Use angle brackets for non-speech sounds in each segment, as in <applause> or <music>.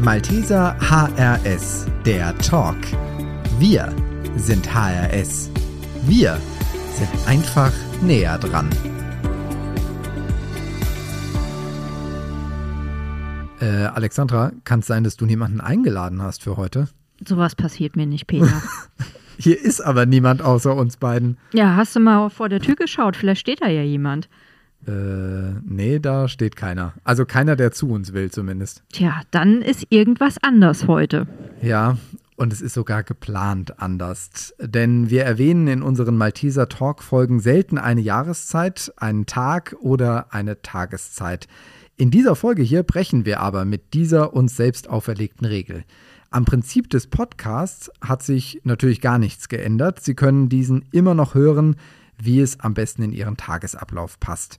Malteser HRS, der Talk. Wir sind HRS. Wir sind einfach näher dran. Äh, Alexandra, kann es sein, dass du niemanden eingeladen hast für heute? Sowas passiert mir nicht, Peter. <laughs> Hier ist aber niemand außer uns beiden. Ja, hast du mal vor der Tür geschaut? Vielleicht steht da ja jemand. Äh, nee, da steht keiner. Also keiner, der zu uns will zumindest. Tja, dann ist irgendwas anders heute. Ja, und es ist sogar geplant anders. Denn wir erwähnen in unseren Malteser Talk-Folgen selten eine Jahreszeit, einen Tag oder eine Tageszeit. In dieser Folge hier brechen wir aber mit dieser uns selbst auferlegten Regel. Am Prinzip des Podcasts hat sich natürlich gar nichts geändert. Sie können diesen immer noch hören, wie es am besten in Ihren Tagesablauf passt.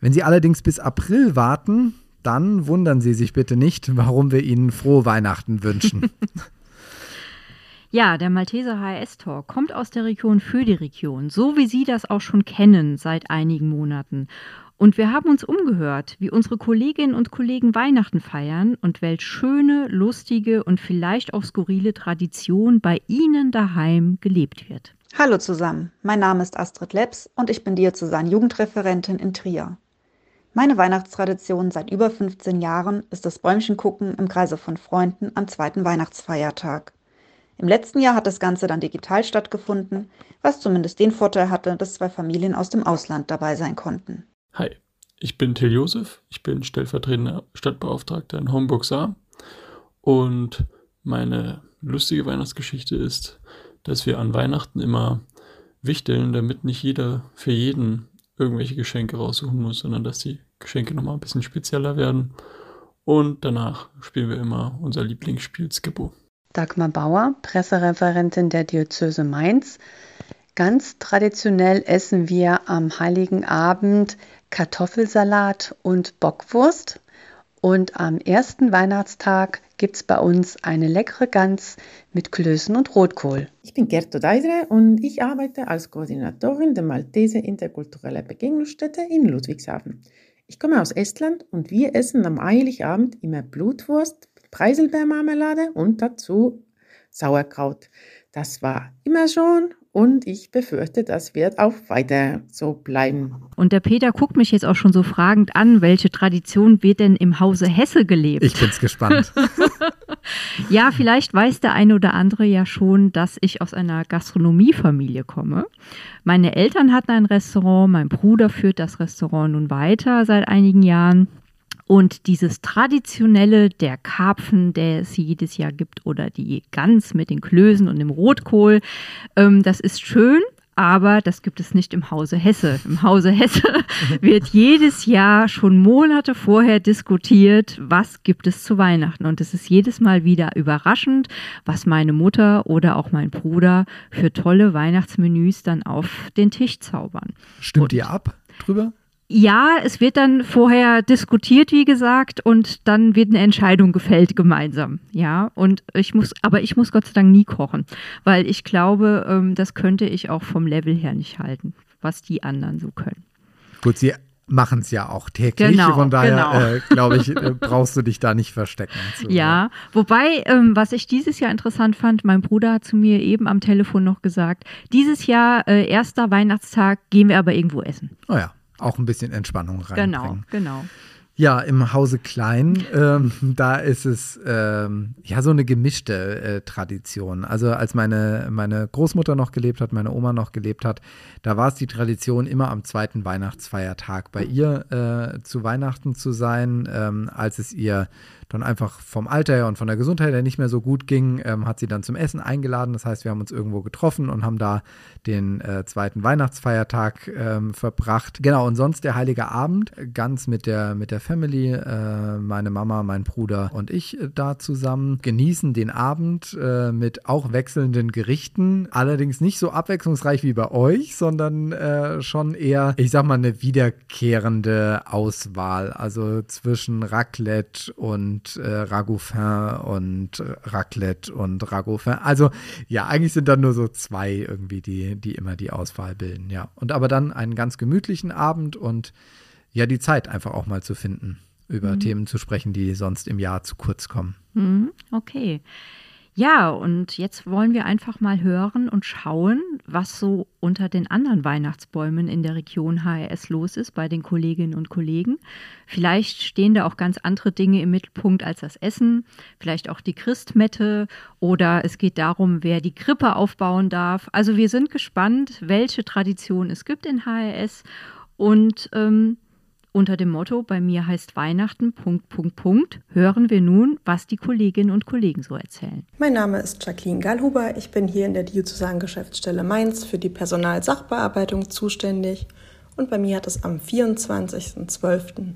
Wenn Sie allerdings bis April warten, dann wundern Sie sich bitte nicht, warum wir Ihnen frohe Weihnachten wünschen. <laughs> Ja, der Malteser HRS-Talk kommt aus der Region für die Region, so wie Sie das auch schon kennen seit einigen Monaten. Und wir haben uns umgehört, wie unsere Kolleginnen und Kollegen Weihnachten feiern und welche schöne, lustige und vielleicht auch skurrile Tradition bei Ihnen daheim gelebt wird. Hallo zusammen, mein Name ist Astrid Leps und ich bin Diözesan-Jugendreferentin in Trier. Meine Weihnachtstradition seit über 15 Jahren ist das Bäumchengucken im Kreise von Freunden am zweiten Weihnachtsfeiertag. Im letzten Jahr hat das Ganze dann digital stattgefunden, was zumindest den Vorteil hatte, dass zwei Familien aus dem Ausland dabei sein konnten. Hi, ich bin Till Josef, ich bin stellvertretender Stadtbeauftragter in Homburg-Saar und meine lustige Weihnachtsgeschichte ist, dass wir an Weihnachten immer wichteln, damit nicht jeder für jeden irgendwelche Geschenke raussuchen muss, sondern dass die Geschenke nochmal ein bisschen spezieller werden. Und danach spielen wir immer unser Lieblingsspiel Skippo. Dagmar Bauer, Pressereferentin der Diözese Mainz. Ganz traditionell essen wir am Heiligen Abend Kartoffelsalat und Bockwurst. Und am ersten Weihnachtstag gibt es bei uns eine leckere Gans mit Klößen und Rotkohl. Ich bin Gerto Deidre und ich arbeite als Koordinatorin der Maltese Interkulturelle Begegnungsstätte in Ludwigshafen. Ich komme aus Estland und wir essen am Heiligabend immer Blutwurst, Preiselbeermarmelade und dazu Sauerkraut. Das war immer schon und ich befürchte, das wird auch weiter so bleiben. Und der Peter guckt mich jetzt auch schon so fragend an, welche Tradition wird denn im Hause Hesse gelebt? Ich bin's gespannt. <laughs> ja, vielleicht weiß der eine oder andere ja schon, dass ich aus einer Gastronomiefamilie komme. Meine Eltern hatten ein Restaurant, mein Bruder führt das Restaurant nun weiter seit einigen Jahren. Und dieses traditionelle, der Karpfen, der es jedes Jahr gibt, oder die Gans mit den Klößen und dem Rotkohl, ähm, das ist schön, aber das gibt es nicht im Hause Hesse. Im Hause Hesse <laughs> wird jedes Jahr schon Monate vorher diskutiert, was gibt es zu Weihnachten. Und es ist jedes Mal wieder überraschend, was meine Mutter oder auch mein Bruder für tolle Weihnachtsmenüs dann auf den Tisch zaubern. Stimmt Und ihr ab drüber? Ja, es wird dann vorher diskutiert, wie gesagt, und dann wird eine Entscheidung gefällt gemeinsam. Ja, und ich muss, aber ich muss Gott sei Dank nie kochen, weil ich glaube, ähm, das könnte ich auch vom Level her nicht halten, was die anderen so können. Gut, Sie machen es ja auch täglich. Genau, Von daher, genau. äh, glaube ich, <laughs> äh, brauchst du dich da nicht verstecken. So, ja, wobei, ähm, was ich dieses Jahr interessant fand, mein Bruder hat zu mir eben am Telefon noch gesagt, dieses Jahr, äh, erster Weihnachtstag, gehen wir aber irgendwo essen. Oh ja auch ein bisschen Entspannung reinbringen. Genau, genau. Ja, im Hause Klein, ähm, da ist es ähm, ja so eine gemischte äh, Tradition. Also als meine, meine Großmutter noch gelebt hat, meine Oma noch gelebt hat, da war es die Tradition, immer am zweiten Weihnachtsfeiertag bei ihr äh, zu Weihnachten zu sein, ähm, als es ihr dann einfach vom Alter her und von der Gesundheit her nicht mehr so gut ging, ähm, hat sie dann zum Essen eingeladen. Das heißt, wir haben uns irgendwo getroffen und haben da den äh, zweiten Weihnachtsfeiertag ähm, verbracht. Genau, und sonst der Heilige Abend, ganz mit der, mit der Family, äh, meine Mama, mein Bruder und ich äh, da zusammen, genießen den Abend äh, mit auch wechselnden Gerichten, allerdings nicht so abwechslungsreich wie bei euch, sondern äh, schon eher, ich sag mal, eine wiederkehrende Auswahl, also zwischen Raclette und und äh, Ragoufin und Raclette und Ragoufin. Also ja, eigentlich sind dann nur so zwei irgendwie, die, die immer die Auswahl bilden, ja. Und aber dann einen ganz gemütlichen Abend und ja, die Zeit einfach auch mal zu finden. über mhm. Themen zu sprechen, die sonst im Jahr zu kurz kommen. Mhm, okay. Ja, und jetzt wollen wir einfach mal hören und schauen, was so unter den anderen Weihnachtsbäumen in der Region HRS los ist bei den Kolleginnen und Kollegen. Vielleicht stehen da auch ganz andere Dinge im Mittelpunkt als das Essen, vielleicht auch die Christmette oder es geht darum, wer die Krippe aufbauen darf. Also wir sind gespannt, welche Tradition es gibt in HRS und ähm, unter dem Motto Bei mir heißt Weihnachten, Punkt, Punkt, Punkt, hören wir nun, was die Kolleginnen und Kollegen so erzählen. Mein Name ist Jacqueline Gallhuber. Ich bin hier in der Diözesan-Geschäftsstelle Mainz für die Personalsachbearbeitung zuständig. Und bei mir hat es am 24.12.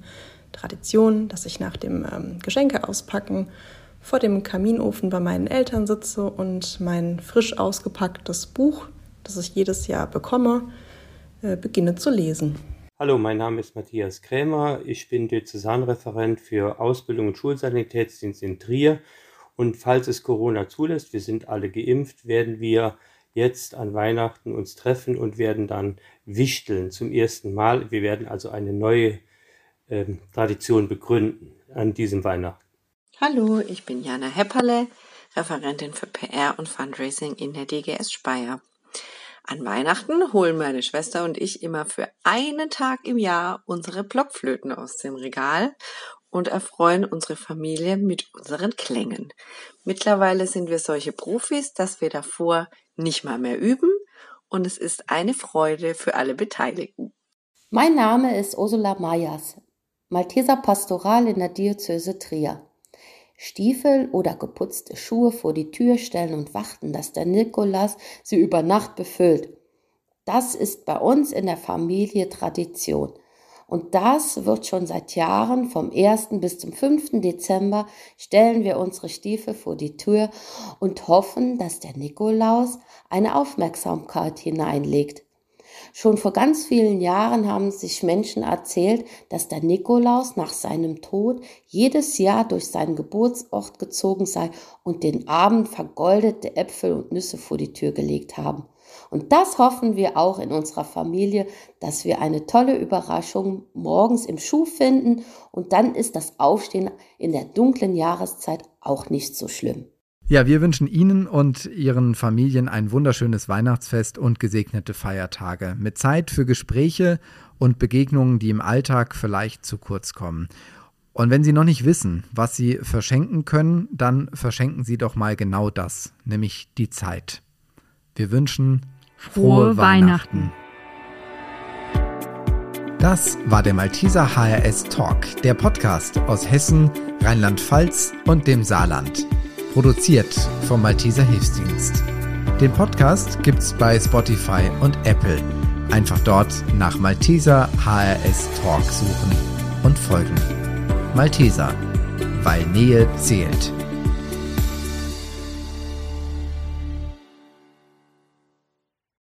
Tradition, dass ich nach dem ähm, Geschenke auspacken vor dem Kaminofen bei meinen Eltern sitze und mein frisch ausgepacktes Buch, das ich jedes Jahr bekomme, äh, beginne zu lesen. Hallo, mein Name ist Matthias Krämer. Ich bin Diözesanreferent für Ausbildung und Schulsanitätsdienst in Trier. Und falls es Corona zulässt, wir sind alle geimpft, werden wir jetzt an Weihnachten uns treffen und werden dann wichteln zum ersten Mal. Wir werden also eine neue ähm, Tradition begründen an diesem Weihnachten. Hallo, ich bin Jana Hepperle, Referentin für PR und Fundraising in der DGS Speyer. An Weihnachten holen meine Schwester und ich immer für einen Tag im Jahr unsere Blockflöten aus dem Regal und erfreuen unsere Familie mit unseren Klängen. Mittlerweile sind wir solche Profis, dass wir davor nicht mal mehr üben und es ist eine Freude für alle Beteiligten. Mein Name ist Ursula Meyers, Malteser Pastoral in der Diözese Trier. Stiefel oder geputzte Schuhe vor die Tür stellen und warten, dass der Nikolaus sie über Nacht befüllt. Das ist bei uns in der Familie Tradition. Und das wird schon seit Jahren, vom 1. bis zum 5. Dezember, stellen wir unsere Stiefel vor die Tür und hoffen, dass der Nikolaus eine Aufmerksamkeit hineinlegt. Schon vor ganz vielen Jahren haben sich Menschen erzählt, dass der Nikolaus nach seinem Tod jedes Jahr durch seinen Geburtsort gezogen sei und den Abend vergoldete Äpfel und Nüsse vor die Tür gelegt haben. Und das hoffen wir auch in unserer Familie, dass wir eine tolle Überraschung morgens im Schuh finden und dann ist das Aufstehen in der dunklen Jahreszeit auch nicht so schlimm. Ja, wir wünschen Ihnen und Ihren Familien ein wunderschönes Weihnachtsfest und gesegnete Feiertage mit Zeit für Gespräche und Begegnungen, die im Alltag vielleicht zu kurz kommen. Und wenn Sie noch nicht wissen, was Sie verschenken können, dann verschenken Sie doch mal genau das, nämlich die Zeit. Wir wünschen frohe, frohe Weihnachten. Weihnachten. Das war der Malteser HRS Talk, der Podcast aus Hessen, Rheinland-Pfalz und dem Saarland. Produziert vom Malteser Hilfsdienst. Den Podcast gibt's bei Spotify und Apple. Einfach dort nach Malteser HRS Talk suchen und folgen. Malteser, weil Nähe zählt.